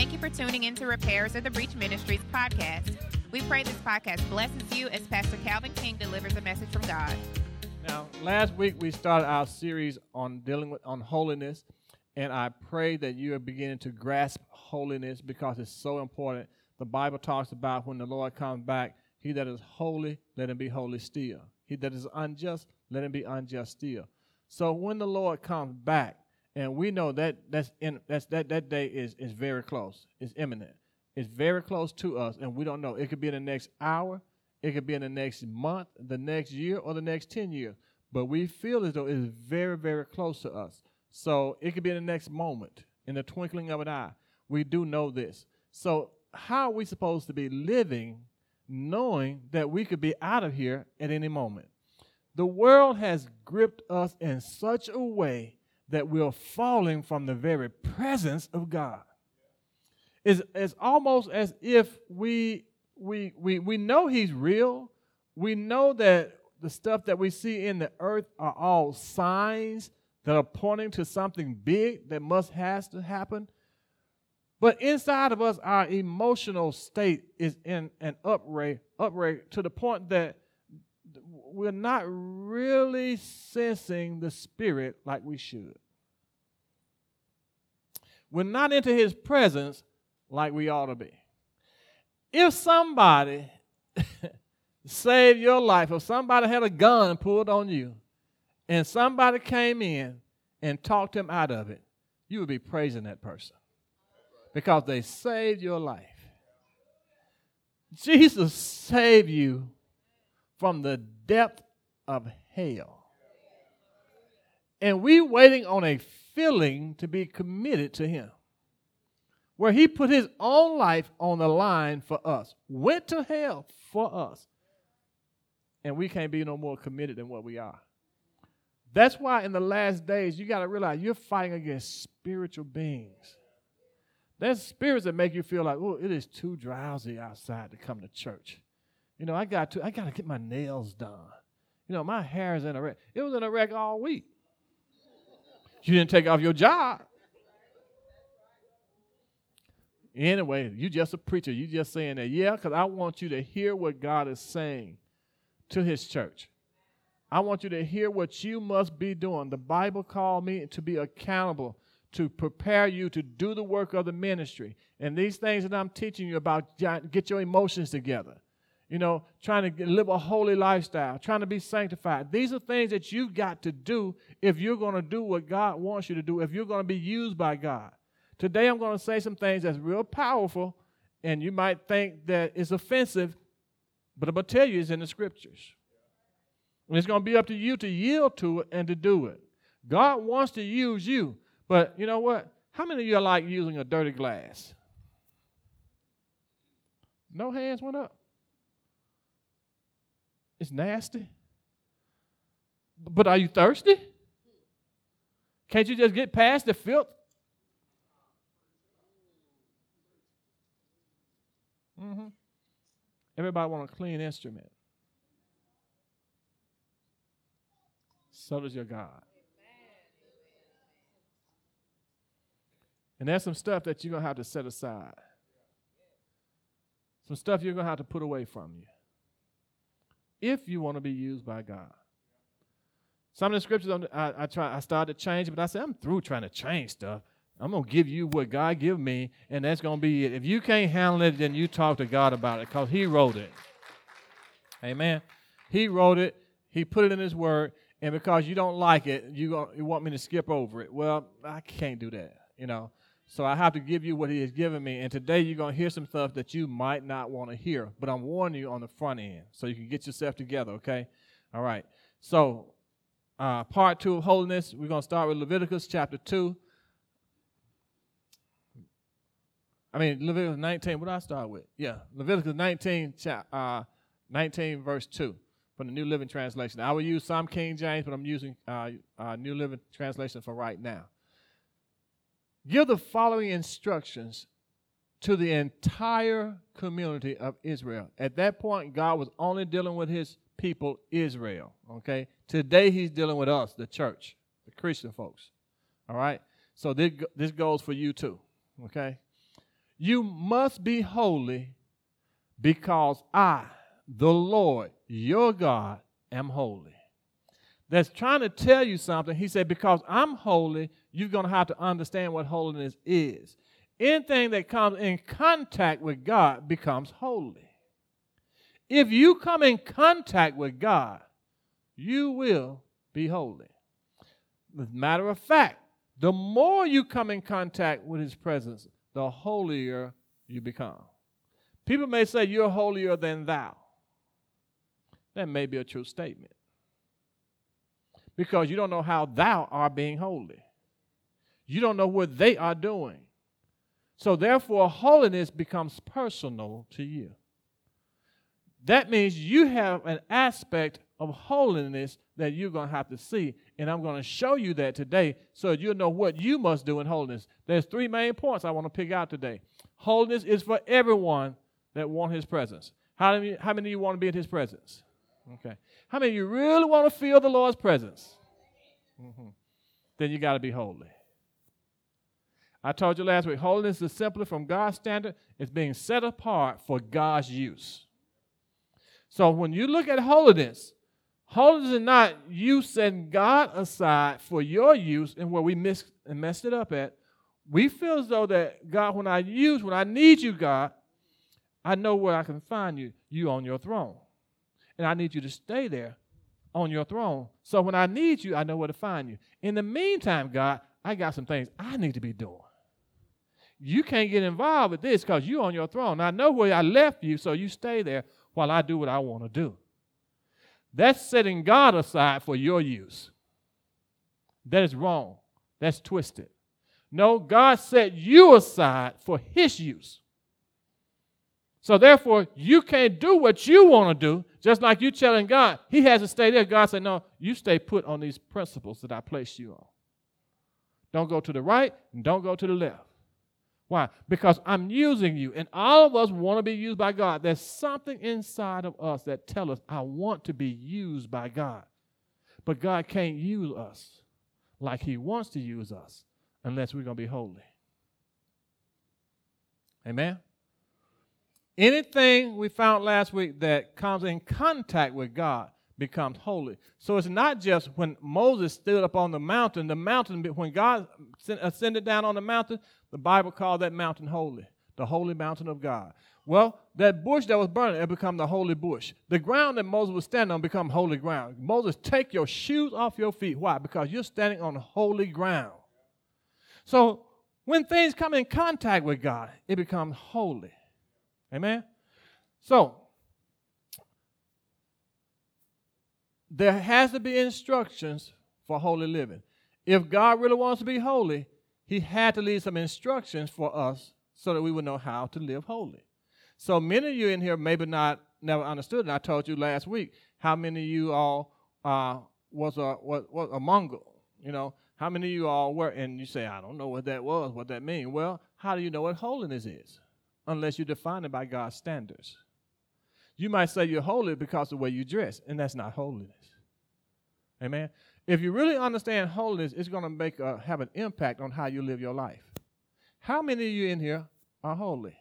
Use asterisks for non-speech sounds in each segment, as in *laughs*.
Thank you for tuning in to Repairers of the Breach Ministries podcast. We pray this podcast blesses you as Pastor Calvin King delivers a message from God. Now, last week we started our series on dealing with on holiness, and I pray that you are beginning to grasp holiness because it's so important. The Bible talks about when the Lord comes back, he that is holy, let him be holy still. He that is unjust, let him be unjust still. So when the Lord comes back, and we know that that's in that's that that day is is very close. It's imminent. It's very close to us, and we don't know. It could be in the next hour, it could be in the next month, the next year, or the next ten years. But we feel as though it is very, very close to us. So it could be in the next moment, in the twinkling of an eye. We do know this. So how are we supposed to be living knowing that we could be out of here at any moment? The world has gripped us in such a way that we're falling from the very presence of God. It's, it's almost as if we, we, we, we know He's real. We know that the stuff that we see in the earth are all signs that are pointing to something big that must has to happen. But inside of us, our emotional state is in an uprage, uprage to the point that we're not really sensing the Spirit like we should. We're not into His presence like we ought to be. If somebody *laughs* saved your life, if somebody had a gun pulled on you, and somebody came in and talked him out of it, you would be praising that person because they saved your life. Jesus saved you from the depth of hell. And we waiting on a filling to be committed to him. Where he put his own life on the line for us, went to hell for us. And we can't be no more committed than what we are. That's why in the last days, you got to realize you're fighting against spiritual beings. There's spirits that make you feel like, oh, it is too drowsy outside to come to church. You know, I got to I got to get my nails done. You know, my hair is in a wreck. It was in a wreck all week. You didn't take off your job. Anyway, you just a preacher. You just saying that, yeah, because I want you to hear what God is saying to his church. I want you to hear what you must be doing. The Bible called me to be accountable, to prepare you to do the work of the ministry. And these things that I'm teaching you about, get your emotions together you know, trying to live a holy lifestyle, trying to be sanctified. These are things that you've got to do if you're going to do what God wants you to do, if you're going to be used by God. Today, I'm going to say some things that's real powerful, and you might think that it's offensive, but I'm going to tell you it's in the scriptures. And it's going to be up to you to yield to it and to do it. God wants to use you, but you know what? How many of you are like using a dirty glass? No hands went up. It's nasty. But are you thirsty? Can't you just get past the filth? Mm-hmm. Everybody want a clean instrument. So does your God. And there's some stuff that you're going to have to set aside. Some stuff you're going to have to put away from you if you want to be used by God. Some of the scriptures I, I try I started to change, but I said I'm through trying to change stuff. I'm gonna give you what God give me, and that's gonna be it. If you can't handle it, then you talk to God about it, because He wrote it. Amen. He wrote it. He put it in His Word, and because you don't like it, you, you want me to skip over it. Well, I can't do that. You know. So I have to give you what he has given me. And today you're going to hear some stuff that you might not want to hear, but I'm warning you on the front end so you can get yourself together, okay? All right. So, uh, part two of holiness, we're going to start with Leviticus chapter 2. I mean, Leviticus 19. What did I start with? Yeah, Leviticus 19, uh, 19 verse 2 from the New Living Translation. I will use some King James, but I'm using uh, uh, New Living Translation for right now give the following instructions to the entire community of Israel. At that point, God was only dealing with his people, Israel. Okay? Today, he's dealing with us, the church, the Christian folks. All right? So this, this goes for you too. Okay? You must be holy because I, the Lord, your God, am holy. That's trying to tell you something. He said, Because I'm holy, you're going to have to understand what holiness is. Anything that comes in contact with God becomes holy. If you come in contact with God, you will be holy. As a matter of fact, the more you come in contact with His presence, the holier you become. People may say, You're holier than thou. That may be a true statement. Because you don't know how thou are being holy. You don't know what they are doing. So, therefore, holiness becomes personal to you. That means you have an aspect of holiness that you're going to have to see. And I'm going to show you that today so you'll know what you must do in holiness. There's three main points I want to pick out today. Holiness is for everyone that want his presence. How many, how many of you want to be in his presence? Okay. How many of you really want to feel the Lord's presence? Mm-hmm. Then you got to be holy. I told you last week, holiness is simply from God's standard, it's being set apart for God's use. So when you look at holiness, holiness is not you setting God aside for your use and where we missed and messed it up at. We feel as though that God, when I use, when I need you, God, I know where I can find you. You on your throne. And I need you to stay there on your throne. So when I need you, I know where to find you. In the meantime, God, I got some things I need to be doing. You can't get involved with this because you're on your throne. I know where I left you, so you stay there while I do what I want to do. That's setting God aside for your use. That is wrong. That's twisted. No, God set you aside for his use. So therefore, you can't do what you want to do, just like you telling God, He has to stay there. God said, No, you stay put on these principles that I placed you on. Don't go to the right and don't go to the left. Why? Because I'm using you, and all of us want to be used by God. There's something inside of us that tells us, I want to be used by God. But God can't use us like He wants to use us unless we're going to be holy. Amen? Anything we found last week that comes in contact with God becomes holy. So it's not just when Moses stood up on the mountain, the mountain, when God ascended down on the mountain, the Bible called that mountain holy, the holy mountain of God. Well, that bush that was burning, it become the holy bush. The ground that Moses was standing on become holy ground. Moses, take your shoes off your feet. Why? Because you're standing on holy ground. So when things come in contact with God, it becomes holy. Amen? So, there has to be instructions for holy living. If God really wants to be holy, He had to leave some instructions for us so that we would know how to live holy. So many of you in here maybe not never understood, and I told you last week how many of you all uh, was a was, was a Mongol. You know, how many of you all were, and you say, I don't know what that was, what that means. Well, how do you know what holiness is? Unless you define it by God's standards. You might say you're holy because of the way you dress, and that's not holiness. Amen. If you really understand holiness, it's going to make have an impact on how you live your life. How many of you in here are holy?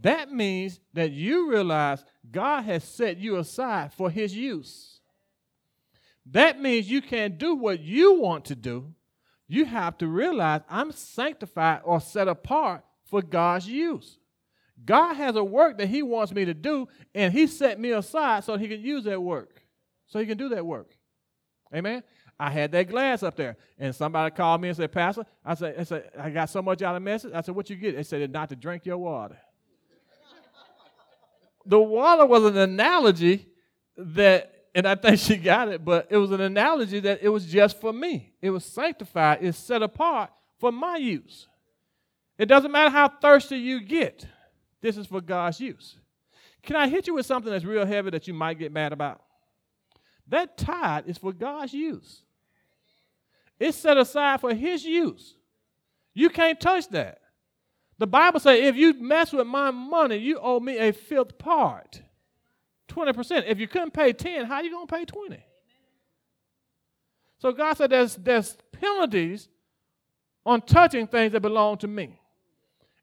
That means that you realize God has set you aside for his use. That means you can't do what you want to do you have to realize I'm sanctified or set apart for God's use. God has a work that He wants me to do, and He set me aside so He can use that work, so He can do that work. Amen. I had that glass up there, and somebody called me and said, "Pastor," I said, "I, said, I got so much out of the message." I said, "What you get?" They said, "Not to drink your water." *laughs* the water was an analogy that and I think she got it, but it was an analogy that it was just for me. It was sanctified, it's set apart for my use. It doesn't matter how thirsty you get, this is for God's use. Can I hit you with something that's real heavy that you might get mad about? That tithe is for God's use. It's set aside for His use. You can't touch that. The Bible says if you mess with my money, you owe me a fifth part. 20%. If you couldn't pay 10, how are you going to pay 20? So God said there's, there's penalties on touching things that belong to me.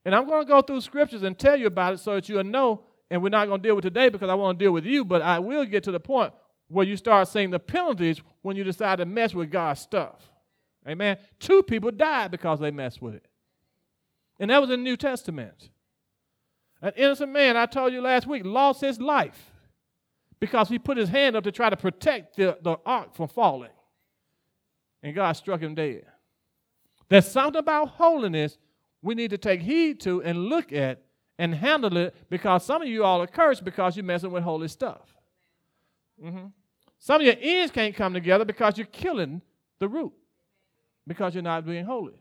And I'm going to go through scriptures and tell you about it so that you'll know. And we're not going to deal with today because I want to deal with you, but I will get to the point where you start seeing the penalties when you decide to mess with God's stuff. Amen. Two people died because they messed with it. And that was in the New Testament. An innocent man, I told you last week, lost his life because he put his hand up to try to protect the, the ark from falling. And God struck him dead. There's something about holiness we need to take heed to and look at and handle it because some of you all are cursed because you're messing with holy stuff. Mm-hmm. Some of your ends can't come together because you're killing the root because you're not being holy.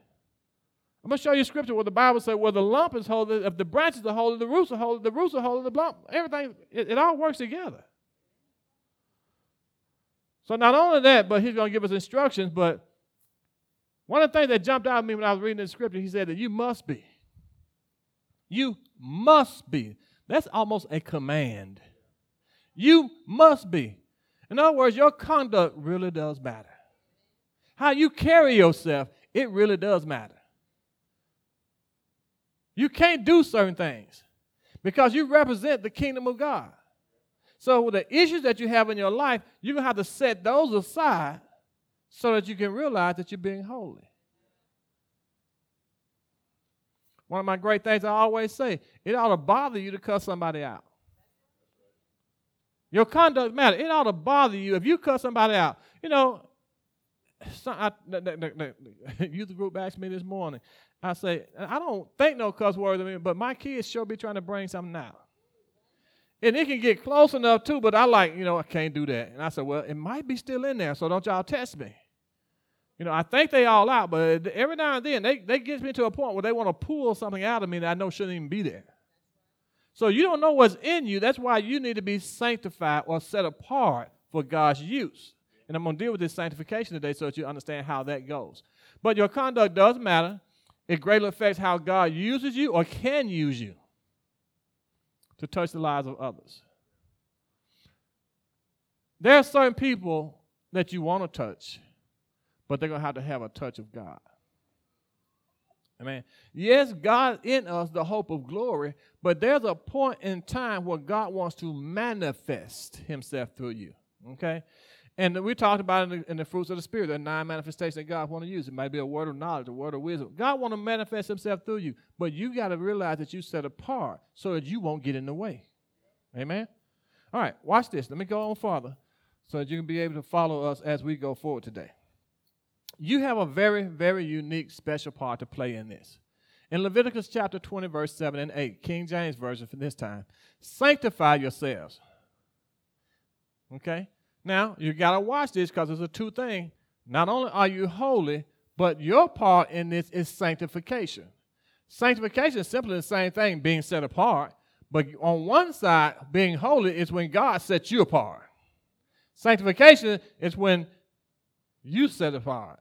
I'm going to show you scripture where the Bible says, well, the lump is holy, if the branches are holy, the roots are holy, the roots are holy, the lump, everything, it, it all works together. So not only that, but he's going to give us instructions, but one of the things that jumped out at me when I was reading the scripture, he said that you must be. You must be. That's almost a command. You must be. In other words, your conduct really does matter. How you carry yourself, it really does matter. You can't do certain things because you represent the kingdom of God. So the issues that you have in your life, you're going to have to set those aside so that you can realize that you're being holy. One of my great things I always say, it ought to bother you to cuss somebody out. Your conduct matters. It ought to bother you if you cuss somebody out. You know, some, I, the, the, the, *laughs* youth group asked me this morning. I say, I don't think no cuss words, of me, but my kids sure be trying to bring something out. And it can get close enough too, but I like, you know, I can't do that. And I said, well, it might be still in there, so don't y'all test me. You know, I think they all out, but every now and then they, they get me to a point where they want to pull something out of me that I know shouldn't even be there. So you don't know what's in you. That's why you need to be sanctified or set apart for God's use. And I'm going to deal with this sanctification today so that you understand how that goes. But your conduct does matter. It greatly affects how God uses you or can use you to touch the lives of others. There are certain people that you want to touch, but they're going to have to have a touch of God. Amen. Yes, God in us, the hope of glory, but there's a point in time where God wants to manifest himself through you. Okay? And we talked about in the, in the fruits of the Spirit, the nine manifestations that God want to use. It might be a word of knowledge, a word of wisdom. God want to manifest himself through you, but you got to realize that you set apart so that you won't get in the way. Amen? All right, watch this. Let me go on farther so that you can be able to follow us as we go forward today. You have a very, very unique, special part to play in this. In Leviticus chapter 20, verse 7 and 8, King James Version for this time, sanctify yourselves. Okay? Now, you got to watch this because it's a two thing. Not only are you holy, but your part in this is sanctification. Sanctification is simply the same thing, being set apart. But on one side, being holy is when God sets you apart. Sanctification is when you set apart.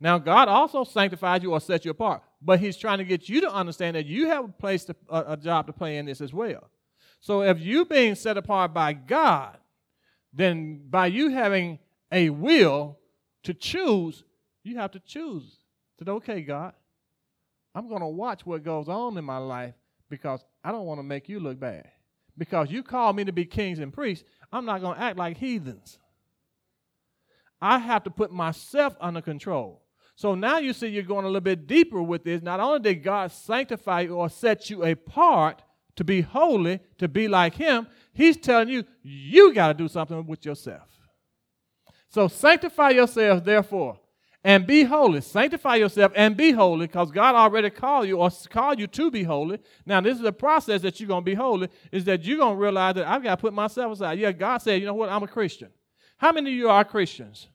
Now, God also sanctifies you or sets you apart, but He's trying to get you to understand that you have a place, to, a, a job to play in this as well. So, if you being set apart by God, then by you having a will to choose, you have to choose. Said, okay, God, I'm going to watch what goes on in my life because I don't want to make you look bad. Because you call me to be kings and priests, I'm not going to act like heathens. I have to put myself under control. So now you see you're going a little bit deeper with this. Not only did God sanctify you or set you apart to be holy, to be like Him, He's telling you, you got to do something with yourself. So sanctify yourselves, therefore, and be holy. Sanctify yourself and be holy because God already called you or called you to be holy. Now, this is the process that you're going to be holy, is that you're going to realize that I've got to put myself aside. Yeah, God said, you know what? I'm a Christian. How many of you are Christians?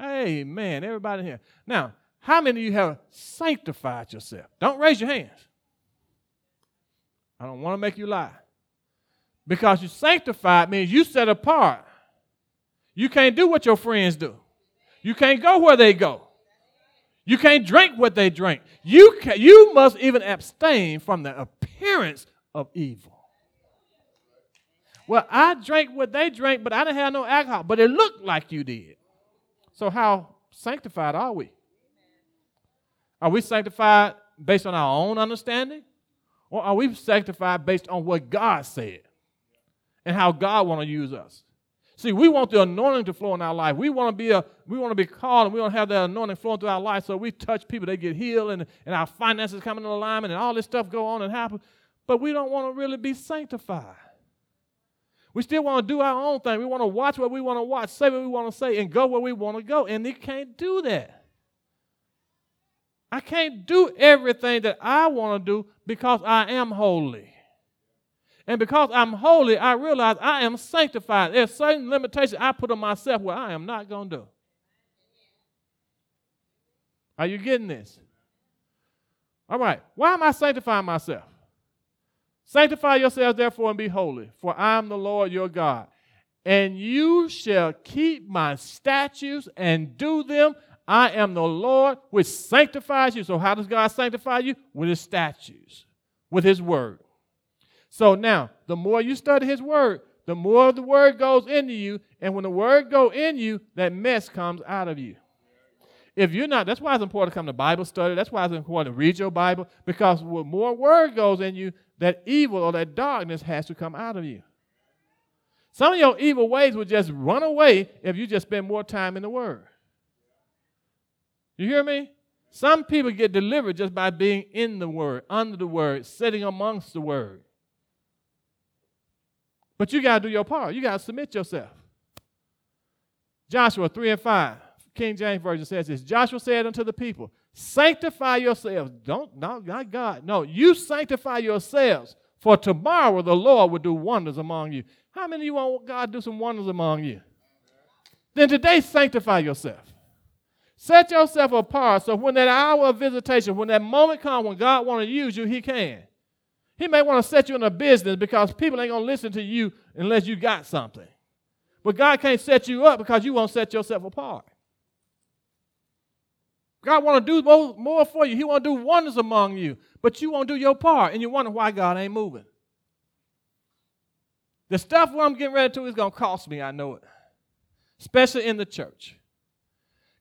Amen. everybody here. Now, how many of you have sanctified yourself? Don't raise your hands. I don't want to make you lie. Because you sanctified means you set apart. You can't do what your friends do. You can't go where they go. You can't drink what they drink. You, can, you must even abstain from the appearance of evil. Well, I drank what they drank, but I didn't have no alcohol. But it looked like you did. So, how sanctified are we? Are we sanctified based on our own understanding? Or are we sanctified based on what God said and how God want to use us? See, we want the anointing to flow in our life. We want to be a, we want to be called, and we want to have that anointing flowing through our life. So we touch people, they get healed, and, and our finances come into alignment, and all this stuff go on and happen. But we don't want to really be sanctified. We still want to do our own thing. We want to watch what we want to watch, say what we want to say, and go where we want to go. And they can't do that. I can't do everything that I want to do because I am holy. And because I'm holy, I realize I am sanctified. There's certain limitations I put on myself where I am not going to do. Are you getting this? All right. Why am I sanctifying myself? Sanctify yourselves, therefore, and be holy, for I am the Lord your God. And you shall keep my statutes and do them. I am the Lord which sanctifies you. So, how does God sanctify you? With his statutes, with his word. So now, the more you study his word, the more the word goes into you, and when the word go in you, that mess comes out of you. If you're not, that's why it's important to come to Bible study. That's why it's important to read your Bible, because when more word goes in you, that evil or that darkness has to come out of you. Some of your evil ways will just run away if you just spend more time in the Word. You hear me? Some people get delivered just by being in the Word, under the Word, sitting amongst the Word. But you got to do your part. You got to submit yourself. Joshua 3 and 5, King James Version says this Joshua said unto the people, Sanctify yourselves. Don't, no, not God. No, you sanctify yourselves, for tomorrow the Lord will do wonders among you. How many of you want God to do some wonders among you? Then today, sanctify yourself. Set yourself apart so when that hour of visitation, when that moment comes when God wants to use you, He can. He may want to set you in a business because people ain't going to listen to you unless you got something. But God can't set you up because you won't set yourself apart. God want to do more, for you. He want to do wonders among you, but you won't do your part, and you wonder why God ain't moving. The stuff I'm getting ready to is going to cost me, I know it, especially in the church.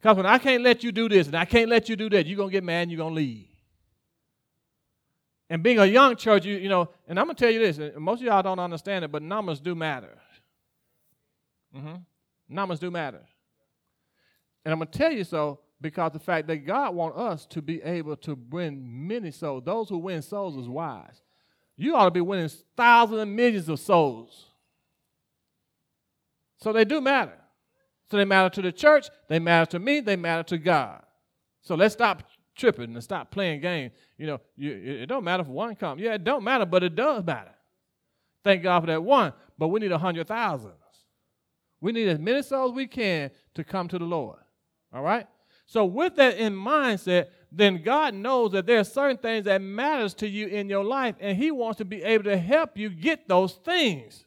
Because when I can't let you do this and I can't let you do that, you're going to get mad and you're going to leave. And being a young church, you, you know, and I'm going to tell you this, most of y'all don't understand it, but numbers do matter. Mm-hmm. Numbers do matter. And I'm going to tell you so because the fact that God wants us to be able to win many souls. Those who win souls is wise. You ought to be winning thousands and millions of souls. So they do matter. So they matter to the church, they matter to me, they matter to God. So let's stop tripping and stop playing games. You know, you, it don't matter if one comes. Yeah, it don't matter, but it does matter. Thank God for that one. But we need a hundred thousands. We need as many souls we can to come to the Lord. All right? So with that in mindset, then God knows that there are certain things that matters to you in your life, and He wants to be able to help you get those things.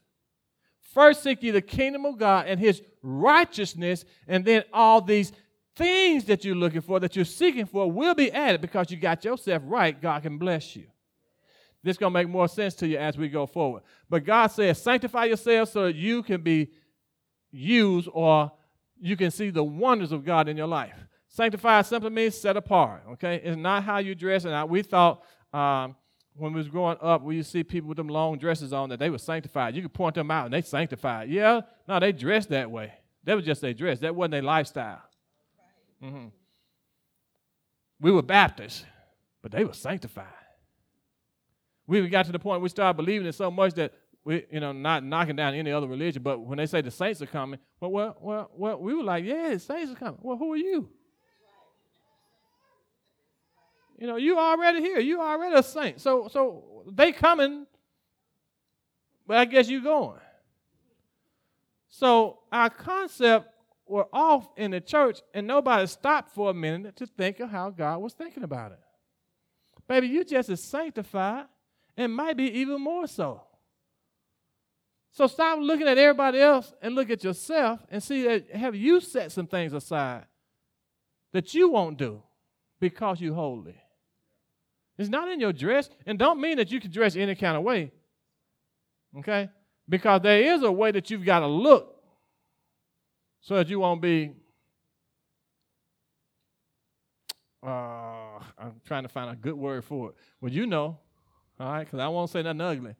First seek ye the kingdom of God and His righteousness, and then all these things that you're looking for, that you're seeking for, will be added because you got yourself right. God can bless you. This is going to make more sense to you as we go forward. But God says, sanctify yourself so that you can be used or you can see the wonders of God in your life. Sanctify simply means set apart, okay? It's not how you dress. And we thought um, when we was growing up, we used to see people with them long dresses on that they were sanctified. You could point them out and they sanctified. Yeah, no, they dressed that way. That was just their dress. That wasn't their lifestyle. Mm-hmm. We were Baptists, but they were sanctified. We got to the point we started believing it so much that we, you know, not knocking down any other religion, but when they say the saints are coming, well, well, well, well we were like, yeah, the saints are coming. Well, who are you? You know, you already here. You already a saint. So, so they coming, but I guess you going. So our concept were off in the church, and nobody stopped for a minute to think of how God was thinking about it. Baby, you just as sanctified, and might be even more so. So stop looking at everybody else and look at yourself and see that have you set some things aside that you won't do because you're holy. It's not in your dress, and don't mean that you can dress any kind of way. Okay? Because there is a way that you've got to look so that you won't be uh, I'm trying to find a good word for it. Well, you know, all right, because I won't say nothing ugly.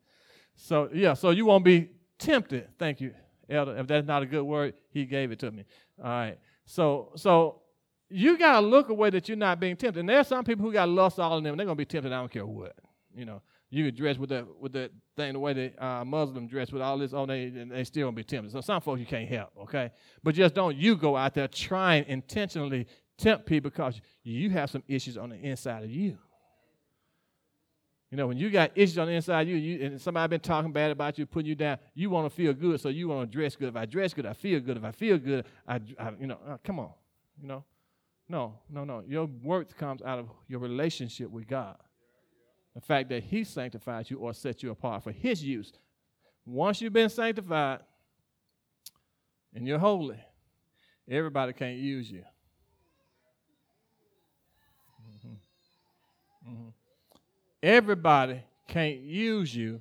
So, yeah, so you won't be tempted. Thank you, Elder. If that's not a good word, he gave it to me. All right. So, so you got to look away that you're not being tempted. And there's some people who got lust all in them. They're going to be tempted. I don't care what. You know, you could dress with that with that thing the way the uh, Muslim dress with all this on they and they still gonna be tempted. So some folks you can't help, okay? But just don't you go out there trying intentionally tempt people because you have some issues on the inside of you. You know, when you got issues on the inside of you, you and somebody been talking bad about you, putting you down, you want to feel good, so you want to dress good. If I dress good, I feel good. If I feel good, I, I you know, uh, come on, you know, no, no, no. Your worth comes out of your relationship with God. The fact that He sanctified you or set you apart for His use. Once you've been sanctified and you're holy, everybody can't use you. Mm-hmm. Mm-hmm. Everybody can't use you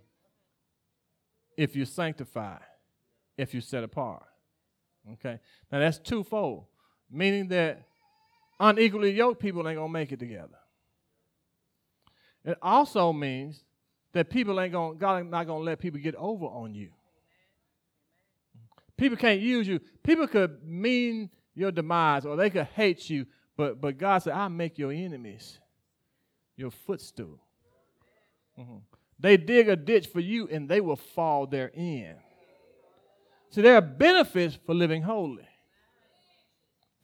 if you're sanctified, if you're set apart. Okay? Now that's twofold, meaning that unequally yoked people ain't gonna make it together. It also means that people ain't gonna God ain't not gonna let people get over on you. People can't use you. People could mean your demise or they could hate you, but but God said, I'll make your enemies your footstool. Mm-hmm. They dig a ditch for you and they will fall therein. See, there are benefits for living holy.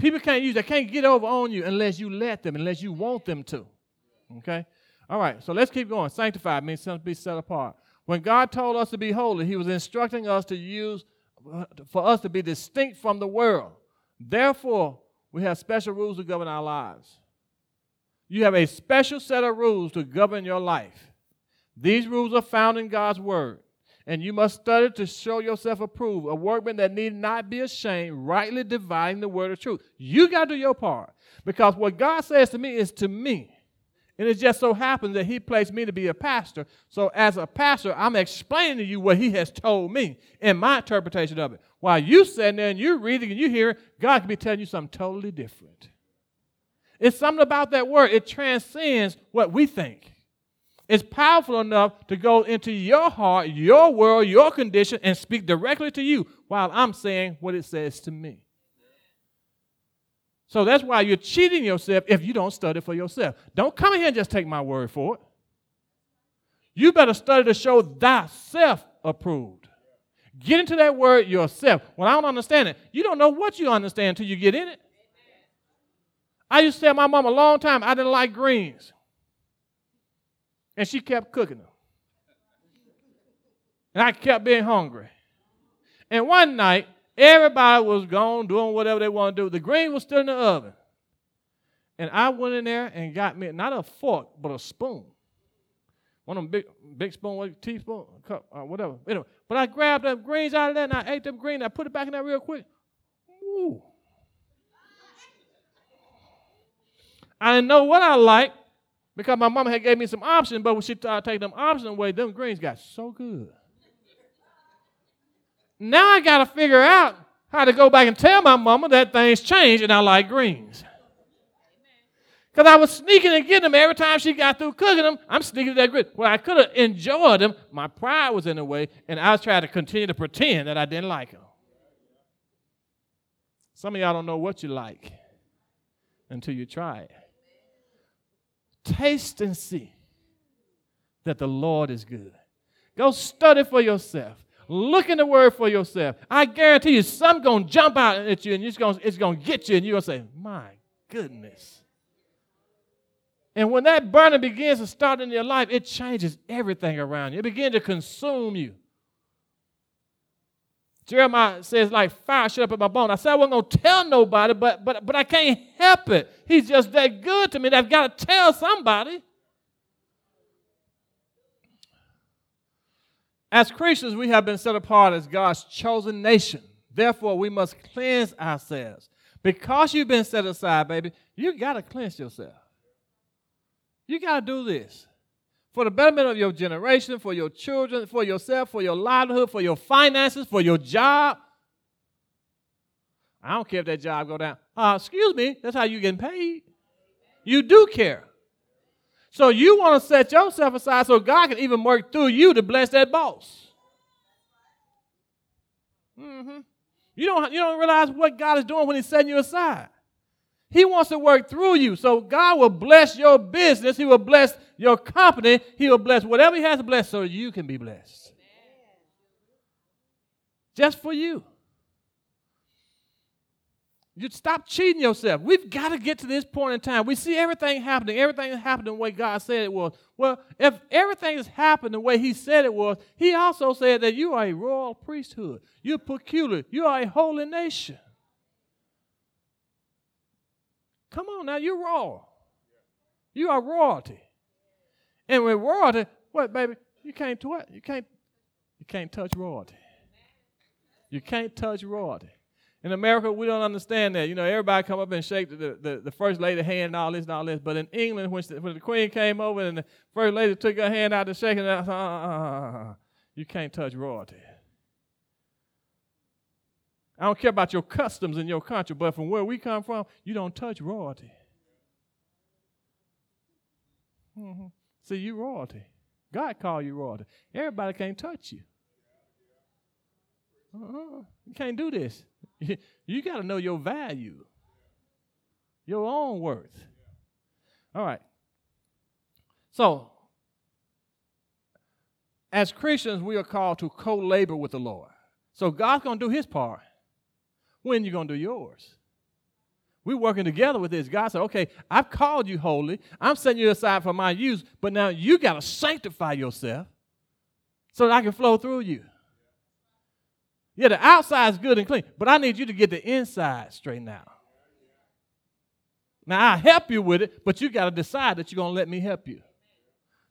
People can't use, they can't get over on you unless you let them, unless you want them to. Okay? All right, so let's keep going. Sanctified means to be set apart. When God told us to be holy, He was instructing us to use, for us to be distinct from the world. Therefore, we have special rules to govern our lives. You have a special set of rules to govern your life. These rules are found in God's Word, and you must study to show yourself approved, a workman that need not be ashamed, rightly dividing the word of truth. You got to do your part because what God says to me is to me. And it just so happens that He placed me to be a pastor. So, as a pastor, I'm explaining to you what He has told me in my interpretation of it. While you sitting there and you're reading and you hear, God could be telling you something totally different. It's something about that word, it transcends what we think is powerful enough to go into your heart, your world, your condition, and speak directly to you while I'm saying what it says to me. So that's why you're cheating yourself if you don't study for yourself. Don't come in here and just take my word for it. You better study to show thyself approved. Get into that word yourself. Well, I don't understand it. You don't know what you understand until you get in it. I used to tell my mom a long time I didn't like greens. And she kept cooking them. And I kept being hungry. And one night, everybody was gone doing whatever they want to do. The green was still in the oven. And I went in there and got me not a fork, but a spoon. One of them big, big spoon, teaspoon, cup, or uh, whatever. Anyway, but I grabbed them greens out of there and I ate them greens. I put it back in there real quick. Ooh. I didn't know what I liked, because my mama had gave me some options, but when she started uh, taking them options away, them greens got so good. Now I got to figure out how to go back and tell my mama that things changed and I like greens. Because I was sneaking and getting them every time she got through cooking them. I'm sneaking that greens. Well, I could have enjoyed them. My pride was in the way, and I was trying to continue to pretend that I didn't like them. Some of y'all don't know what you like until you try it. Taste and see that the Lord is good. Go study for yourself. Look in the word for yourself. I guarantee you, some to jump out at you and it's gonna, it's gonna get you, and you're to say, My goodness. And when that burning begins to start in your life, it changes everything around you. It begins to consume you. Jeremiah says, like fire shut up in my bone. I said I wasn't to tell nobody, but, but, but I can't help it. He's just that good to me I've got to tell somebody. As Christians, we have been set apart as God's chosen nation. Therefore, we must cleanse ourselves. Because you've been set aside, baby, you got to cleanse yourself. You got to do this for the betterment of your generation, for your children, for yourself, for your livelihood, for your finances, for your job. I don't care if that job go down. Uh, excuse me, that's how you getting paid. You do care. So you want to set yourself aside so God can even work through you to bless that boss. Mm-hmm. You don't, you don't realize what God is doing when He's setting you aside. He wants to work through you. So God will bless your business. He will bless your company. He will bless whatever He has to bless so you can be blessed. Just for you. You stop cheating yourself. We've got to get to this point in time. We see everything happening. Everything is happening the way God said it was. Well, if everything is happening the way He said it was, He also said that you are a royal priesthood. You're peculiar. You are a holy nation. Come on now, you're royal. You are royalty. And with royalty, what, baby? You can't what? You can't. You can't touch royalty. You can't touch royalty. In America, we don't understand that. You know, everybody come up and shake the, the, the first lady hand and all this and all this. But in England, when, she, when the queen came over and the first lady took her hand out to shake it, uh, uh, you can't touch royalty. I don't care about your customs in your country, but from where we come from, you don't touch royalty. Mm-hmm. See, you royalty. God called you royalty. Everybody can't touch you. Uh-uh. You can't do this. *laughs* you got to know your value, your own worth. All right. So, as Christians, we are called to co labor with the Lord. So, God's going to do his part. When you going to do yours? We're working together with this. God said, okay, I've called you holy. I'm setting you aside for my use, but now you got to sanctify yourself so that I can flow through you. Yeah, the outside is good and clean, but I need you to get the inside straightened out. Now, I help you with it, but you got to decide that you're going to let me help you.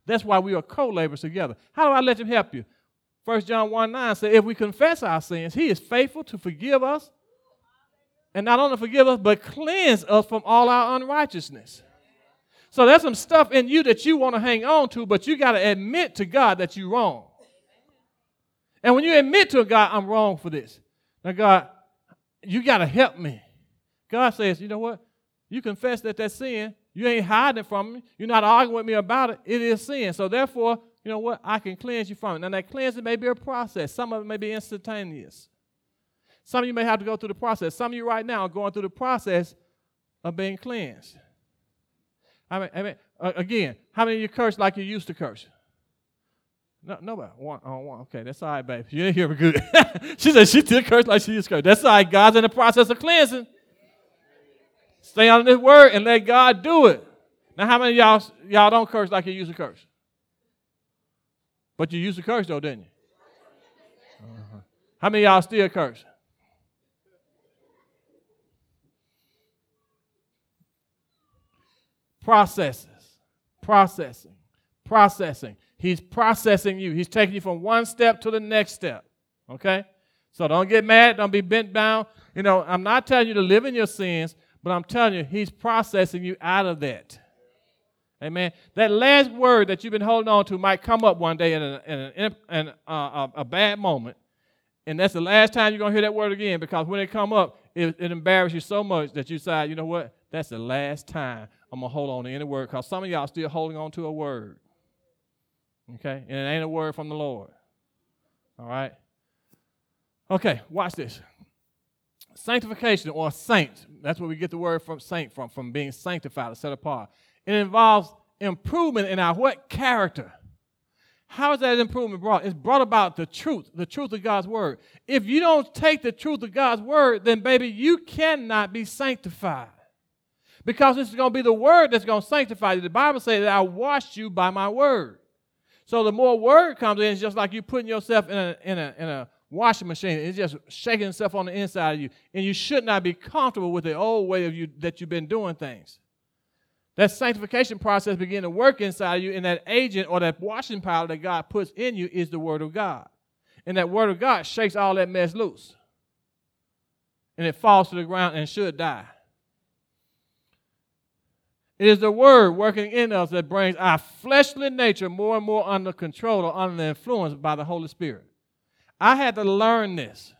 That's why we are co laborers together. How do I let him help you? 1 John 1 9 says, If we confess our sins, he is faithful to forgive us and not only forgive us, but cleanse us from all our unrighteousness. So there's some stuff in you that you want to hang on to, but you got to admit to God that you're wrong. And when you admit to a God, I'm wrong for this. Now, God, you got to help me. God says, you know what? You confess that that's sin. You ain't hiding from me. You're not arguing with me about it. It is sin. So therefore, you know what? I can cleanse you from it. Now that cleansing may be a process. Some of it may be instantaneous. Some of you may have to go through the process. Some of you right now are going through the process of being cleansed. I mean, I mean again, how many of you curse like you used to curse? No, nobody. One on oh, one. Okay, that's all right, baby. You didn't hear me good. *laughs* she said she still curse like she used to curse. That's all right. God's in the process of cleansing. Stay on this word and let God do it. Now, how many y'all y'all don't curse like you used to curse? But you used to curse though, didn't you? Uh-huh. How many y'all still curse? Processes, processing, processing. He's processing you. He's taking you from one step to the next step. Okay? So don't get mad. Don't be bent down. You know, I'm not telling you to live in your sins, but I'm telling you, He's processing you out of that. Amen. That last word that you've been holding on to might come up one day in, a, in, in uh, a bad moment. And that's the last time you're going to hear that word again because when it come up, it, it embarrasses you so much that you decide, you know what? That's the last time I'm going to hold on to any word because some of y'all still holding on to a word. Okay? And it ain't a word from the Lord. All right? Okay, watch this. Sanctification or saint, that's where we get the word from saint from, from being sanctified or set apart. It involves improvement in our what? Character. How is that improvement brought? It's brought about the truth, the truth of God's word. If you don't take the truth of God's word, then baby, you cannot be sanctified. Because this is going to be the word that's going to sanctify you. The Bible says that I washed you by my word. So the more word comes in, it's just like you putting yourself in a, in a, in a washing machine. It's just shaking itself on the inside of you. And you should not be comfortable with the old way of you that you've been doing things. That sanctification process begin to work inside of you, and that agent or that washing powder that God puts in you is the Word of God. And that Word of God shakes all that mess loose. And it falls to the ground and should die. It is the word working in us that brings our fleshly nature more and more under control or under the influence by the Holy Spirit. I had to learn this.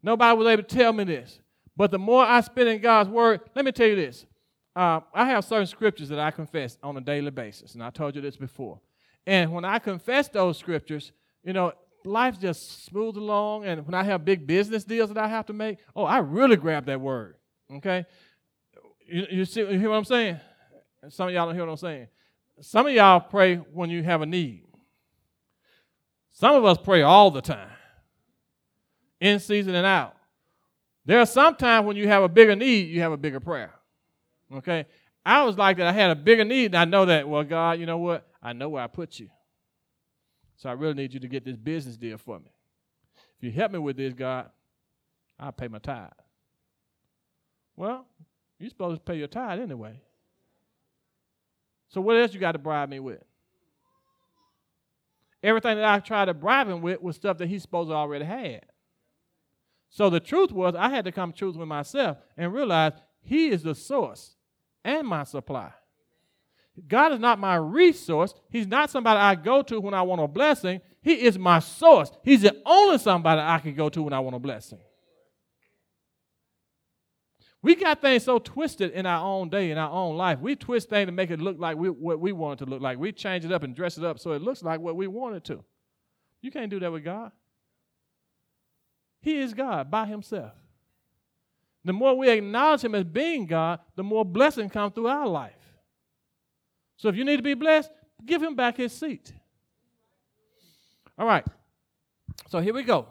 Nobody was able to tell me this. But the more I spend in God's word, let me tell you this. uh, I have certain scriptures that I confess on a daily basis, and I told you this before. And when I confess those scriptures, you know, life just smooths along. And when I have big business deals that I have to make, oh, I really grab that word. Okay, you, you see, you hear what I'm saying? Some of y'all don't hear what I'm saying. Some of y'all pray when you have a need. Some of us pray all the time, in season and out. There are some times when you have a bigger need, you have a bigger prayer. Okay? I was like that. I had a bigger need, and I know that, well, God, you know what? I know where I put you. So I really need you to get this business deal for me. If you help me with this, God, I'll pay my tithe. Well, you're supposed to pay your tithe anyway. So what else you got to bribe me with? Everything that I tried to bribe him with was stuff that he's supposed to already had. So the truth was, I had to come truth with myself and realize he is the source and my supply. God is not my resource. He's not somebody I go to when I want a blessing. He is my source. He's the only somebody I can go to when I want a blessing. We got things so twisted in our own day, in our own life. We twist things to make it look like we, what we want it to look like. We change it up and dress it up so it looks like what we want it to. You can't do that with God. He is God by himself. The more we acknowledge him as being God, the more blessing comes through our life. So if you need to be blessed, give him back his seat. All right. So here we go.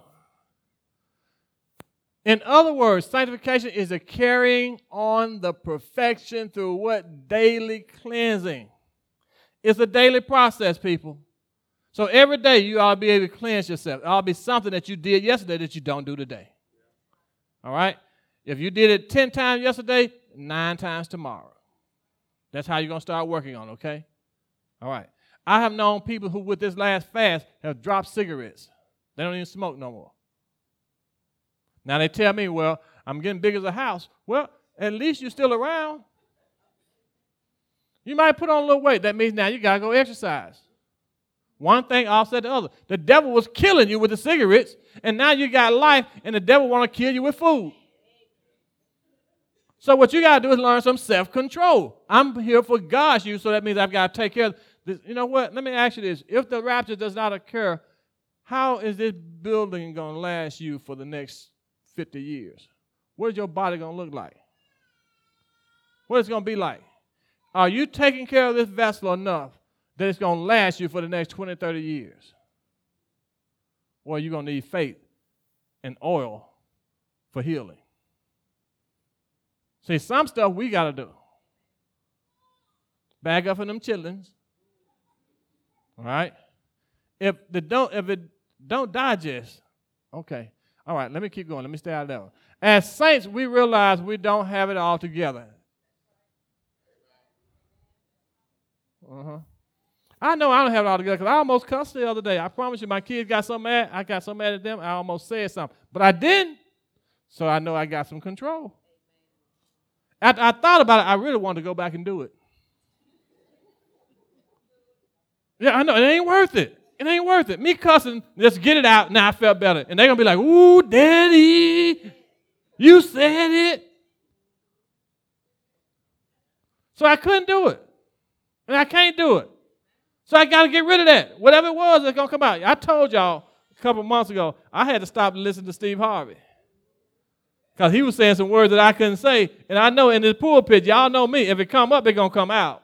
In other words, sanctification is a carrying on the perfection through what? Daily cleansing. It's a daily process, people. So every day you ought to be able to cleanse yourself. It ought to be something that you did yesterday that you don't do today. All right? If you did it 10 times yesterday, nine times tomorrow. That's how you're going to start working on, okay? All right. I have known people who, with this last fast, have dropped cigarettes. They don't even smoke no more. Now they tell me, well, I'm getting big as a house. Well, at least you're still around. You might put on a little weight. That means now you got to go exercise. One thing offset the other. The devil was killing you with the cigarettes, and now you got life, and the devil want to kill you with food. So what you got to do is learn some self-control. I'm here for God's use, so that means I've got to take care of this. You know what? Let me ask you this. If the rapture does not occur, how is this building going to last you for the next 50 years? What is your body going to look like? What is it going to be like? Are you taking care of this vessel enough that it's going to last you for the next 20, 30 years? Or are you going to need faith and oil for healing? See, some stuff we got to do. Bag up for them chitlins. All right? If the don't if it don't digest, okay. All right, let me keep going. Let me stay out of that one. As saints, we realize we don't have it all together. Uh-huh. I know I don't have it all together because I almost cussed the other day. I promise you, my kids got so mad. I got so mad at them, I almost said something. But I didn't. So I know I got some control. After I thought about it, I really wanted to go back and do it. Yeah, I know. It ain't worth it. It ain't worth it. Me cussing, just get it out. Now I felt better. And they're going to be like, ooh, daddy, you said it. So I couldn't do it. And I can't do it. So I got to get rid of that. Whatever it was, it's going to come out. I told y'all a couple months ago, I had to stop listening to Steve Harvey. Because he was saying some words that I couldn't say. And I know in the pulpit, y'all know me, if it come up, it's going to come out.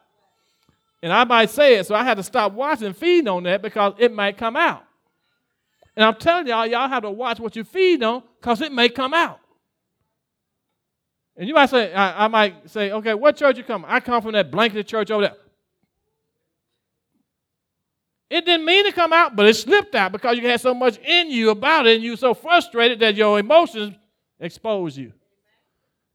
And I might say it, so I had to stop watching feeding on that because it might come out. And I'm telling y'all, y'all have to watch what you feed on because it may come out. And you might say, I, I, might say, okay, what church you come? I come from that blanketed church over there. It didn't mean to come out, but it slipped out because you had so much in you about it, and you were so frustrated that your emotions expose you.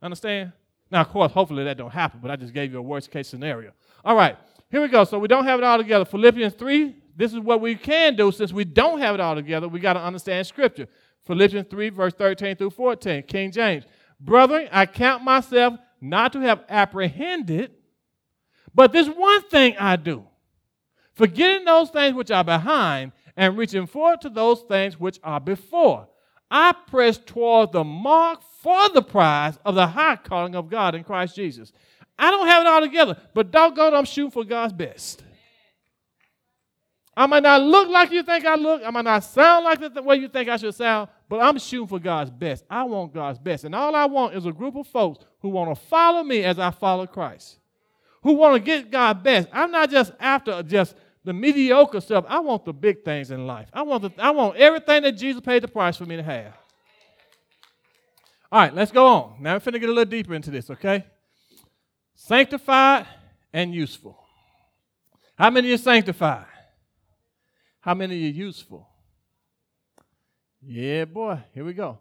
Understand? Now, of course, hopefully that don't happen, but I just gave you a worst case scenario. All right, here we go. So we don't have it all together. Philippians 3, this is what we can do since we don't have it all together. We got to understand Scripture. Philippians 3, verse 13 through 14, King James. Brethren, I count myself not to have apprehended, but this one thing I do, forgetting those things which are behind and reaching forward to those things which are before. I press toward the mark for the prize of the high calling of God in Christ Jesus. I don't have it all together, but doggone, I'm shooting for God's best. I might not look like you think I look. I might not sound like the way you think I should sound, but I'm shooting for God's best. I want God's best. And all I want is a group of folks who want to follow me as I follow Christ, who want to get God's best. I'm not just after just the mediocre stuff. I want the big things in life. I want, the, I want everything that Jesus paid the price for me to have. All right, let's go on. Now we're to get a little deeper into this, okay? Sanctified and useful. How many are sanctified? How many are useful? Yeah, boy, here we go.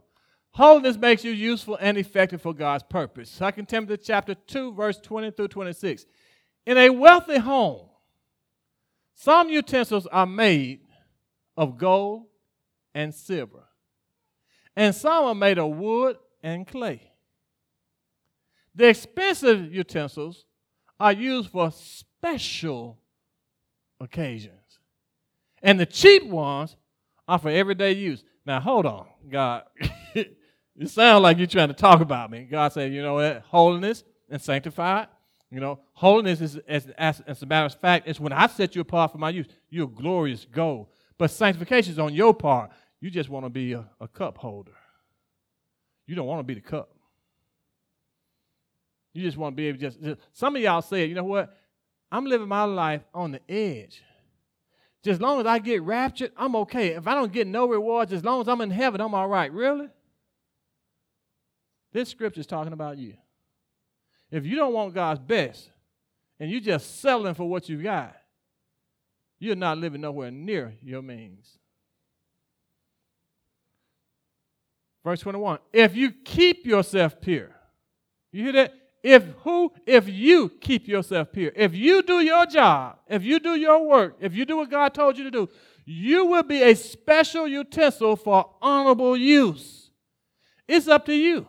Holiness makes you useful and effective for God's purpose. 2 Timothy chapter 2, verse 20 through 26. In a wealthy home, some utensils are made of gold and silver, and some are made of wood and clay. The expensive utensils are used for special occasions. And the cheap ones are for everyday use. Now, hold on, God. *laughs* it sounds like you're trying to talk about me. God said, you know what? Holiness and sanctified. You know, holiness is, as, as, as a matter of fact, it's when I set you apart for my use. You're a glorious gold. But sanctification is on your part. You just want to be a, a cup holder. You don't want to be the cup. You just want to be able to just, just some of y'all say, you know what? I'm living my life on the edge. Just as long as I get raptured, I'm okay. If I don't get no rewards, as long as I'm in heaven, I'm all right. Really? This scripture is talking about you. If you don't want God's best and you're just settling for what you've got, you're not living nowhere near your means. Verse 21 If you keep yourself pure, you hear that? If who? If you keep yourself pure, if you do your job, if you do your work, if you do what God told you to do, you will be a special utensil for honorable use. It's up to you.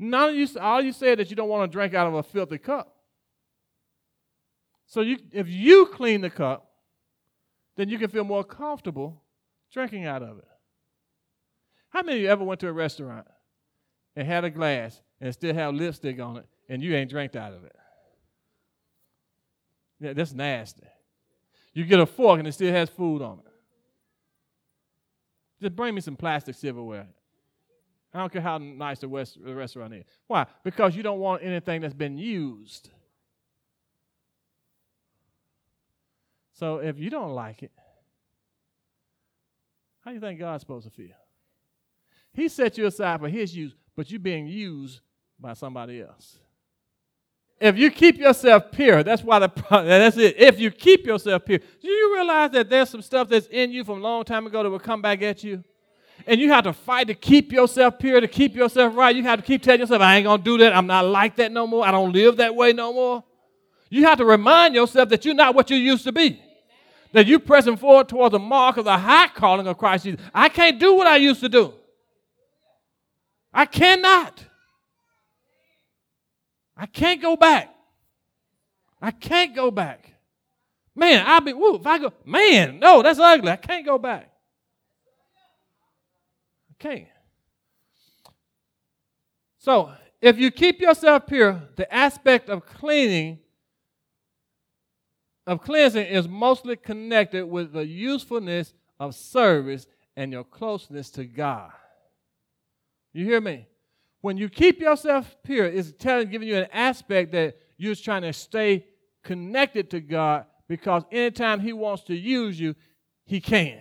None of you, all you said that you don't want to drink out of a filthy cup. So you, if you clean the cup, then you can feel more comfortable drinking out of it. How many of you ever went to a restaurant and had a glass and still have lipstick on it, and you ain't drank out of it. Yeah, that's nasty. You get a fork and it still has food on it. Just bring me some plastic silverware. I don't care how nice the, West, the restaurant is. Why? Because you don't want anything that's been used. So if you don't like it, how do you think God's supposed to feel? He set you aside for his use, but you're being used by somebody else. If you keep yourself pure, that's why the *laughs* that's it. If you keep yourself pure, do you realize that there's some stuff that's in you from a long time ago that will come back at you? And you have to fight to keep yourself pure, to keep yourself right. You have to keep telling yourself, I ain't gonna do that. I'm not like that no more. I don't live that way no more. You have to remind yourself that you're not what you used to be. That you're pressing forward towards the mark of the high calling of Christ Jesus. I can't do what I used to do. I cannot. I can't go back. I can't go back. Man, I'll be, woo, if I go, man, no, that's ugly. I can't go back. I can't. So, if you keep yourself pure, the aspect of cleaning, of cleansing, is mostly connected with the usefulness of service and your closeness to God. You hear me? When you keep yourself pure, it's telling, giving you an aspect that you're trying to stay connected to God because anytime He wants to use you, He can.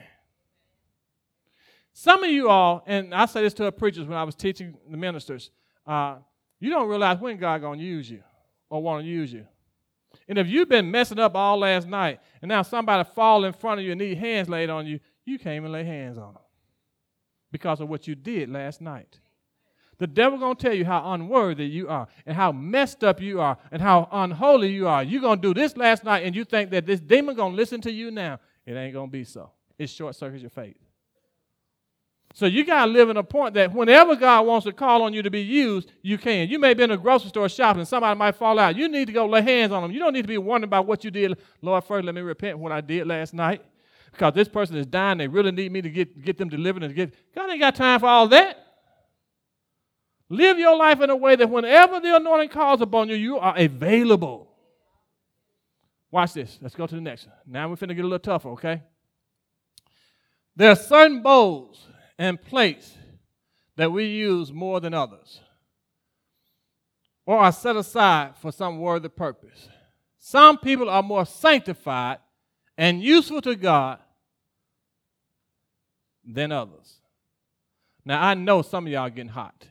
Some of you all, and I say this to our preachers when I was teaching the ministers, uh, you don't realize when God gonna use you or want to use you. And if you've been messing up all last night, and now somebody fall in front of you and need hands laid on you, you can't even lay hands on them because of what you did last night. The devil gonna tell you how unworthy you are and how messed up you are and how unholy you are. You're gonna do this last night and you think that this demon gonna listen to you now. It ain't gonna be so. It short circuits your faith. So you gotta live in a point that whenever God wants to call on you to be used, you can. You may be in a grocery store shopping and somebody might fall out. You need to go lay hands on them. You don't need to be wondering about what you did. Lord, first let me repent what I did last night. Because this person is dying, they really need me to get, get them delivered and get God ain't got time for all that. Live your life in a way that whenever the anointing calls upon you, you are available. Watch this. Let's go to the next one. Now we're finna get a little tougher, okay? There are certain bowls and plates that we use more than others or are set aside for some worthy purpose. Some people are more sanctified and useful to God than others. Now, I know some of y'all are getting hot.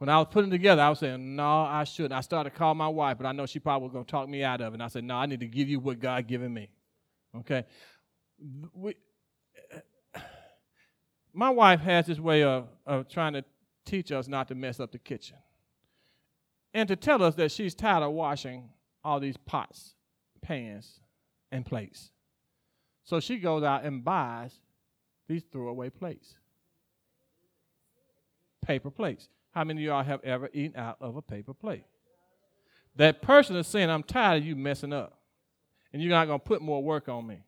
When I was putting together, I was saying, no, I shouldn't. I started to call my wife, but I know she probably was going to talk me out of it. And I said, no, I need to give you what God given me. Okay? We, my wife has this way of, of trying to teach us not to mess up the kitchen and to tell us that she's tired of washing all these pots, pans, and plates. So she goes out and buys these throwaway plates, paper plates. How many of y'all have ever eaten out of a paper plate? That person is saying, I'm tired of you messing up, and you're not going to put more work on me.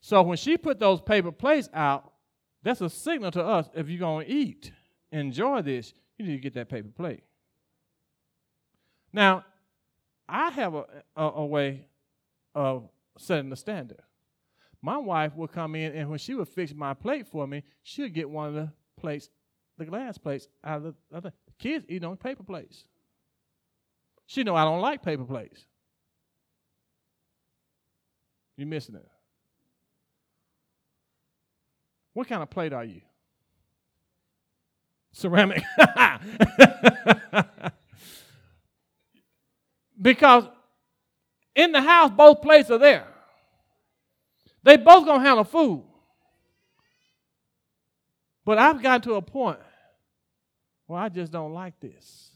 So when she put those paper plates out, that's a signal to us if you're going to eat, enjoy this, you need to get that paper plate. Now, I have a, a, a way of setting the standard. My wife would come in, and when she would fix my plate for me, she would get one of the plates the glass plates out of the other. Kids eat on paper plates. She know I don't like paper plates. You missing it? What kind of plate are you? Ceramic. *laughs* because in the house, both plates are there. They both gonna handle food. But I've gotten to a point where I just don't like this.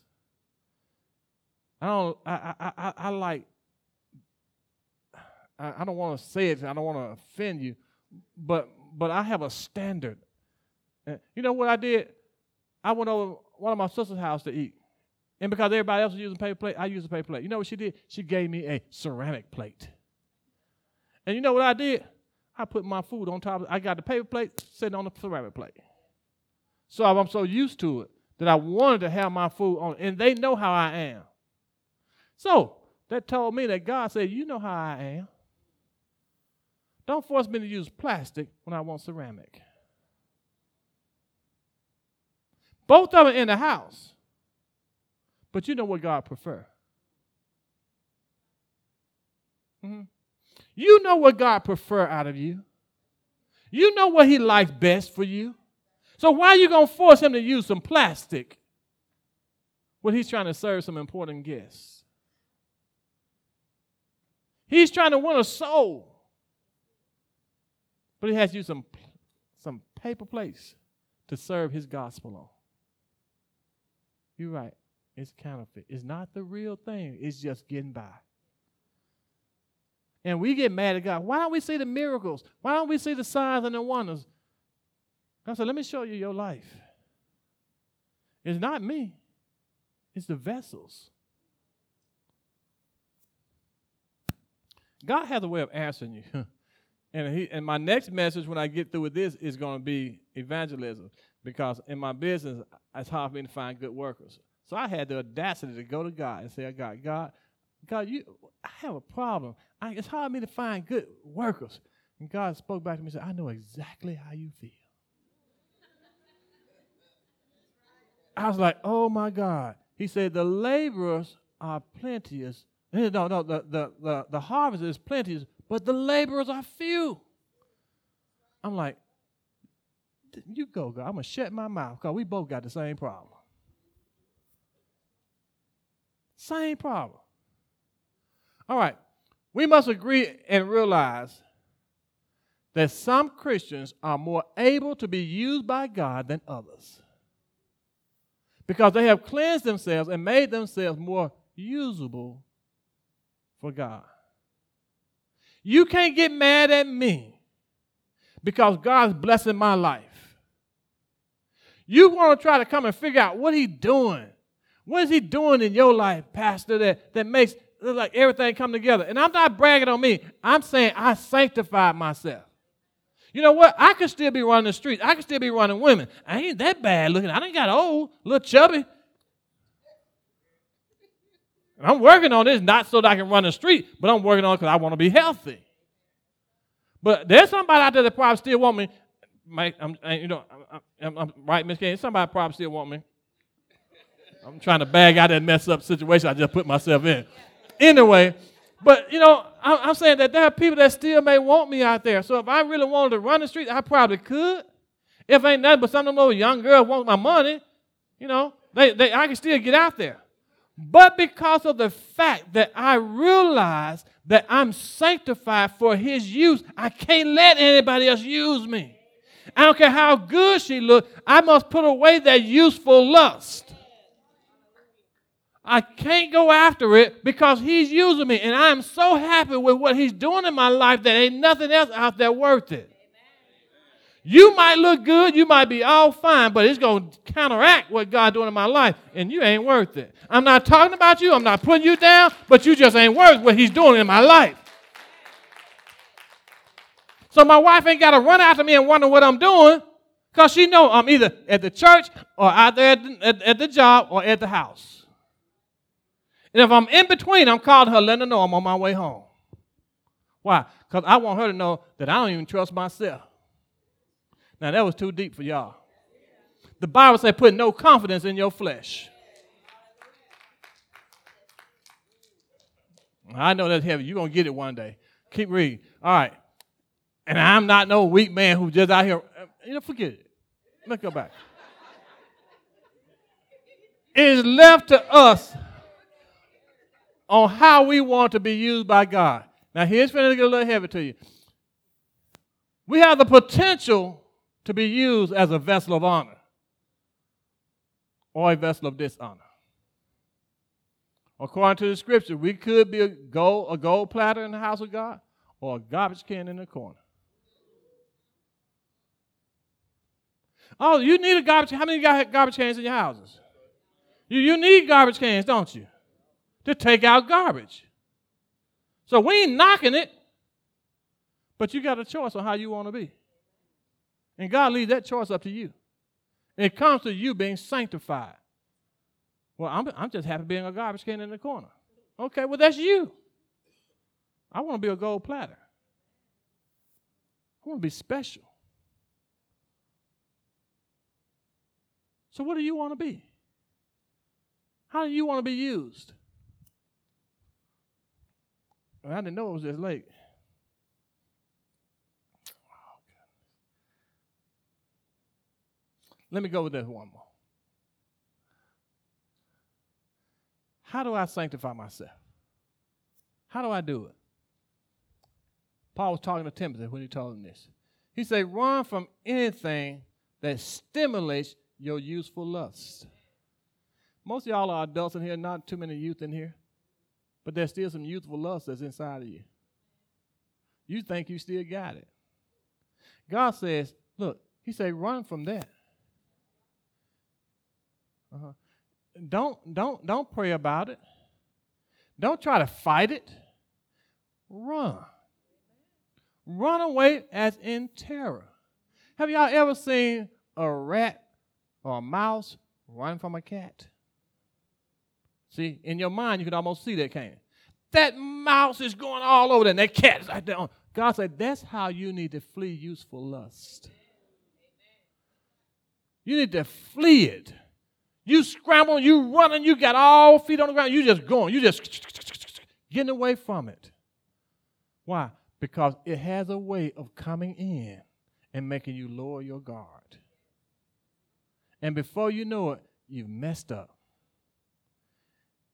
I don't. I I I, I like. I, I don't want to say it. I don't want to offend you, but but I have a standard. You know what I did? I went over one of my sister's house to eat, and because everybody else was using paper plate, I used a paper plate. You know what she did? She gave me a ceramic plate. And you know what I did? I put my food on top. Of, I got the paper plate sitting on the ceramic plate. So I'm so used to it that I wanted to have my food on, and they know how I am. So that told me that God said, You know how I am. Don't force me to use plastic when I want ceramic. Both of them in the house. But you know what God prefer. Mm-hmm. You know what God prefer out of you. You know what he likes best for you. So why are you going to force him to use some plastic when he's trying to serve some important guests? He's trying to win a soul. But he has to use some, some paper plates to serve his gospel on. You're right. It's counterfeit. It's not the real thing. It's just getting by. And we get mad at God. Why don't we see the miracles? Why don't we see the signs and the wonders? God said, Let me show you your life. It's not me, it's the vessels. God has a way of answering you. *laughs* and, he, and my next message when I get through with this is going to be evangelism because in my business, it's hard for me to find good workers. So I had the audacity to go to God and say, God, God, God, you, I have a problem. I, it's hard for me to find good workers. And God spoke back to me and said, I know exactly how you feel. I was like, oh my God. He said, the laborers are plenteous. No, no, the, the, the, the harvest is plenteous, but the laborers are few. I'm like, you go, God. I'm going to shut my mouth because we both got the same problem. Same problem. All right. We must agree and realize that some Christians are more able to be used by God than others because they have cleansed themselves and made themselves more usable for God. You can't get mad at me because God's blessing my life. You want to try to come and figure out what he's doing. What is he doing in your life, Pastor, that, that makes like everything come together? And I'm not bragging on me. I'm saying I sanctified myself. You know what? I could still be running the streets. I could still be running women. I ain't that bad looking. I didn't got old, little chubby. And I'm working on this not so that I can run the street, but I'm working on it because I want to be healthy. But there's somebody out there that probably still want me. I'm, you know, I'm, I'm, I'm right, Miss Kane. Somebody probably still want me. I'm trying to bag out that mess up situation I just put myself in. Anyway, but you know, I'm saying that there are people that still may want me out there. So if I really wanted to run the street, I probably could. If ain't nothing but some of them little young girls want my money, you know, they, they, I can still get out there. But because of the fact that I realize that I'm sanctified for his use, I can't let anybody else use me. I don't care how good she looks, I must put away that youthful lust. I can't go after it because he's using me. And I am so happy with what he's doing in my life that ain't nothing else out there worth it. You might look good, you might be all fine, but it's going to counteract what God's doing in my life, and you ain't worth it. I'm not talking about you, I'm not putting you down, but you just ain't worth what he's doing in my life. So my wife ain't got to run after me and wonder what I'm doing because she know I'm either at the church or out there at the, at, at the job or at the house. And if I'm in between, I'm calling her, letting her know I'm on my way home. Why? Because I want her to know that I don't even trust myself. Now, that was too deep for y'all. The Bible says, put no confidence in your flesh. I know that's heavy. You're going to get it one day. Keep reading. All right. And I'm not no weak man who just out here. You know, forget it. Let's go back. It is left to us on how we want to be used by God. Now, here's going to get a little heavy to you. We have the potential to be used as a vessel of honor or a vessel of dishonor. According to the scripture, we could be a gold, a gold platter in the house of God or a garbage can in the corner. Oh, you need a garbage. How many of you got garbage cans in your houses? You, you need garbage cans, don't you? To take out garbage. So we ain't knocking it, but you got a choice on how you want to be. And God leaves that choice up to you. It comes to you being sanctified. Well, I'm, I'm just happy being a garbage can in the corner. Okay, well, that's you. I want to be a gold platter. I want to be special. So, what do you want to be? How do you want to be used? I didn't know it was this oh, late. Let me go with this one more. How do I sanctify myself? How do I do it? Paul was talking to Timothy when he told him this. He said, Run from anything that stimulates your youthful lust. Most of y'all are adults in here, not too many youth in here. But there's still some youthful lust that's inside of you. You think you still got it. God says, look, He said, run from that. Uh-huh. Don't don't don't pray about it. Don't try to fight it. Run. Run away as in terror. Have y'all ever seen a rat or a mouse run from a cat? See, in your mind, you can almost see that, can That mouse is going all over there, and that cat is right there. God said, that's how you need to flee youthful lust. You need to flee it. You scrambling, you running, you got all feet on the ground, you just going, you just getting away from it. Why? Because it has a way of coming in and making you lower your guard. And before you know it, you've messed up.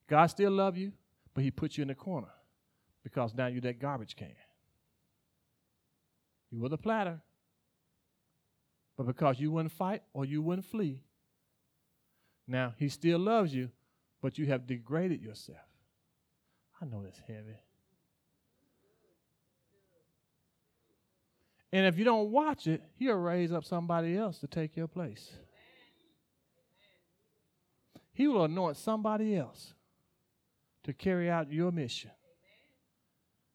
God still love you, but he put you in the corner because now you're that garbage can. You were the platter. But because you wouldn't fight or you wouldn't flee, now he still loves you, but you have degraded yourself. I know that's heavy. And if you don't watch it, he'll raise up somebody else to take your place. He will anoint somebody else to carry out your mission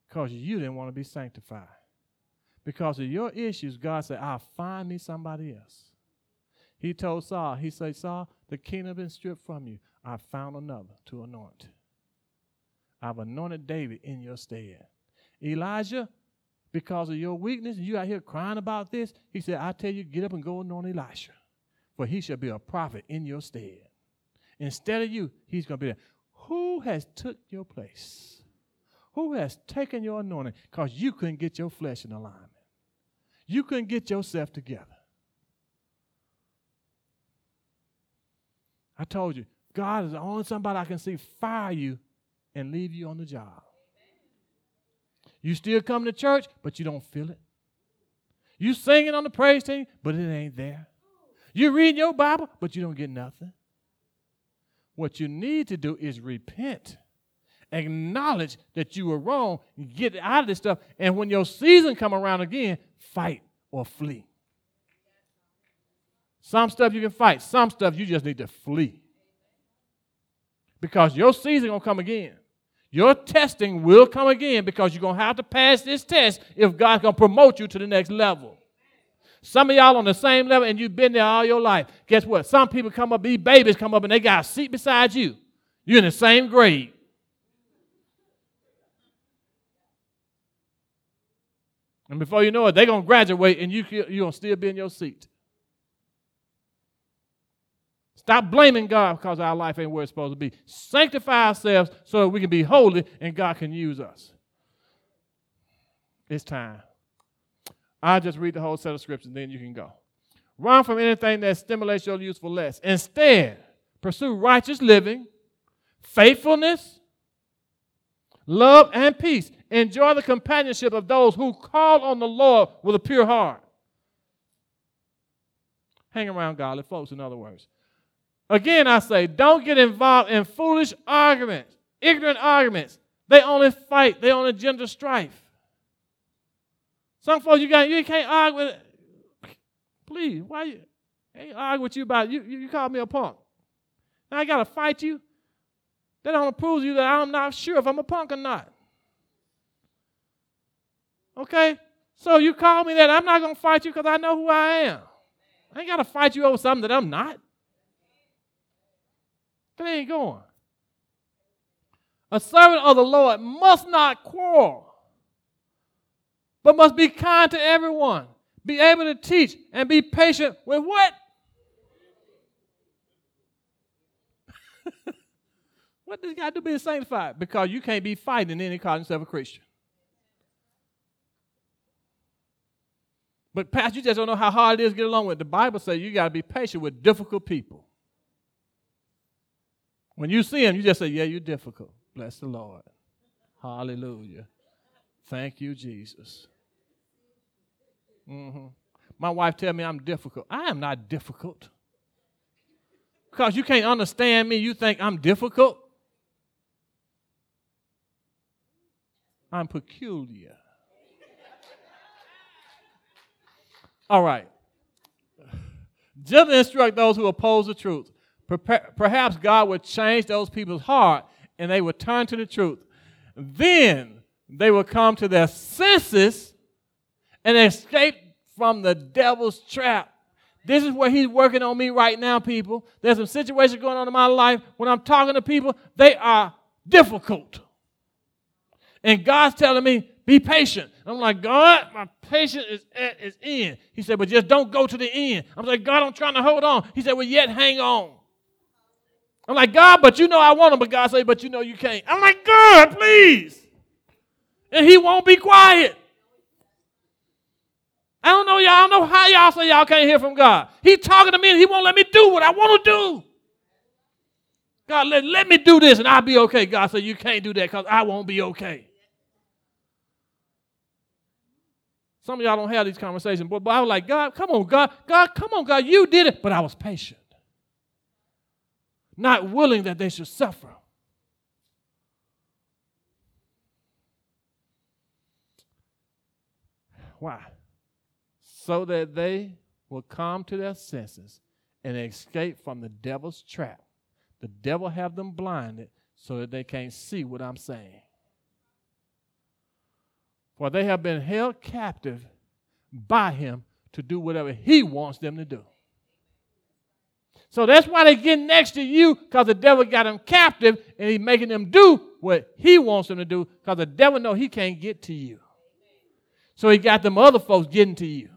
because you didn't want to be sanctified. Because of your issues, God said, I'll find me somebody else. He told Saul, he said, Saul, the kingdom been stripped from you. I found another to anoint. I've anointed David in your stead. Elijah, because of your weakness, and you out here crying about this, he said, I tell you, get up and go anoint Elisha, for he shall be a prophet in your stead. Instead of you, he's going to be there. Who has took your place? Who has taken your anointing? Because you couldn't get your flesh in alignment. You couldn't get yourself together. I told you, God is the only somebody I can see fire you and leave you on the job. You still come to church, but you don't feel it. You singing on the praise team, but it ain't there. You reading your Bible, but you don't get nothing. What you need to do is repent. Acknowledge that you were wrong. Get out of this stuff. And when your season come around again, fight or flee. Some stuff you can fight. Some stuff you just need to flee. Because your season gonna come again. Your testing will come again because you're gonna have to pass this test if God's gonna promote you to the next level. Some of y'all on the same level and you've been there all your life. Guess what? Some people come up, these babies come up and they got a seat beside you. You're in the same grade. And before you know it, they're going to graduate and you, you're going to still be in your seat. Stop blaming God because our life ain't where it's supposed to be. Sanctify ourselves so we can be holy and God can use us. It's time. I'll just read the whole set of scriptures, then you can go. Run from anything that stimulates your useful less. Instead, pursue righteous living, faithfulness, love, and peace. Enjoy the companionship of those who call on the Lord with a pure heart. Hang around godly folks, in other words. Again, I say, don't get involved in foolish arguments, ignorant arguments. They only fight, they only gender strife. Some folks you got you can't argue with. Please, why you ain't argue with you about you? You, you call me a punk. Now I gotta fight you. That don't prove to you that I'm not sure if I'm a punk or not. Okay? So you call me that, I'm not gonna fight you because I know who I am. I ain't gotta fight you over something that I'm not. That ain't going. A servant of the Lord must not quarrel but must be kind to everyone, be able to teach, and be patient with what? *laughs* what does God do to be sanctified? Because you can't be fighting any he calls a Christian. But Pastor, you just don't know how hard it is to get along with. The Bible says you got to be patient with difficult people. When you see them, you just say, Yeah, you're difficult. Bless the Lord. Hallelujah. Thank you, Jesus. Mm-hmm. My wife tell me I'm difficult. I am not difficult. Because you can't understand me, you think I'm difficult. I'm peculiar. All right. Just instruct those who oppose the truth. Perhaps God would change those people's heart and they would turn to the truth. Then they will come to their senses and escape from the devil's trap. This is where he's working on me right now, people. There's some situations going on in my life. When I'm talking to people, they are difficult. And God's telling me, be patient. I'm like, God, my patience is at its end. He said, but just don't go to the end. I'm like, God, I'm trying to hold on. He said, well, yet hang on. I'm like, God, but you know I want them. But God said, but you know you can't. I'm like, God, please and he won't be quiet. I don't know y'all. I don't know how y'all say y'all can't hear from God. He's talking to me and he won't let me do what I want to do. God, let, let me do this and I'll be okay. God said, You can't do that because I won't be okay. Some of y'all don't have these conversations, but, but I was like, God, come on, God, God, come on, God, you did it. But I was patient, not willing that they should suffer. Why? So that they will come to their senses and escape from the devil's trap. The devil have them blinded so that they can't see what I'm saying. For they have been held captive by him to do whatever he wants them to do. So that's why they get next to you because the devil got them captive and he's making them do what he wants them to do because the devil know he can't get to you. So he got them other folks getting to you.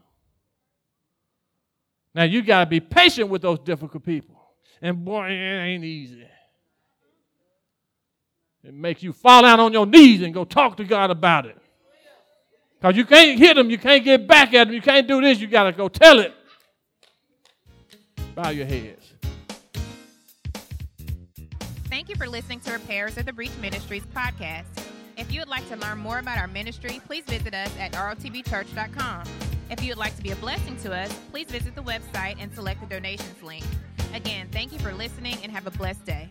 Now you got to be patient with those difficult people. And boy, it ain't easy. It makes you fall down on your knees and go talk to God about it. Because you can't hit them, you can't get back at them, you can't do this, you got to go tell it. Bow your heads. Thank you for listening to Repairers of the Breach Ministries podcast. If you would like to learn more about our ministry, please visit us at rotbchurch.com. If you would like to be a blessing to us, please visit the website and select the donations link. Again, thank you for listening and have a blessed day.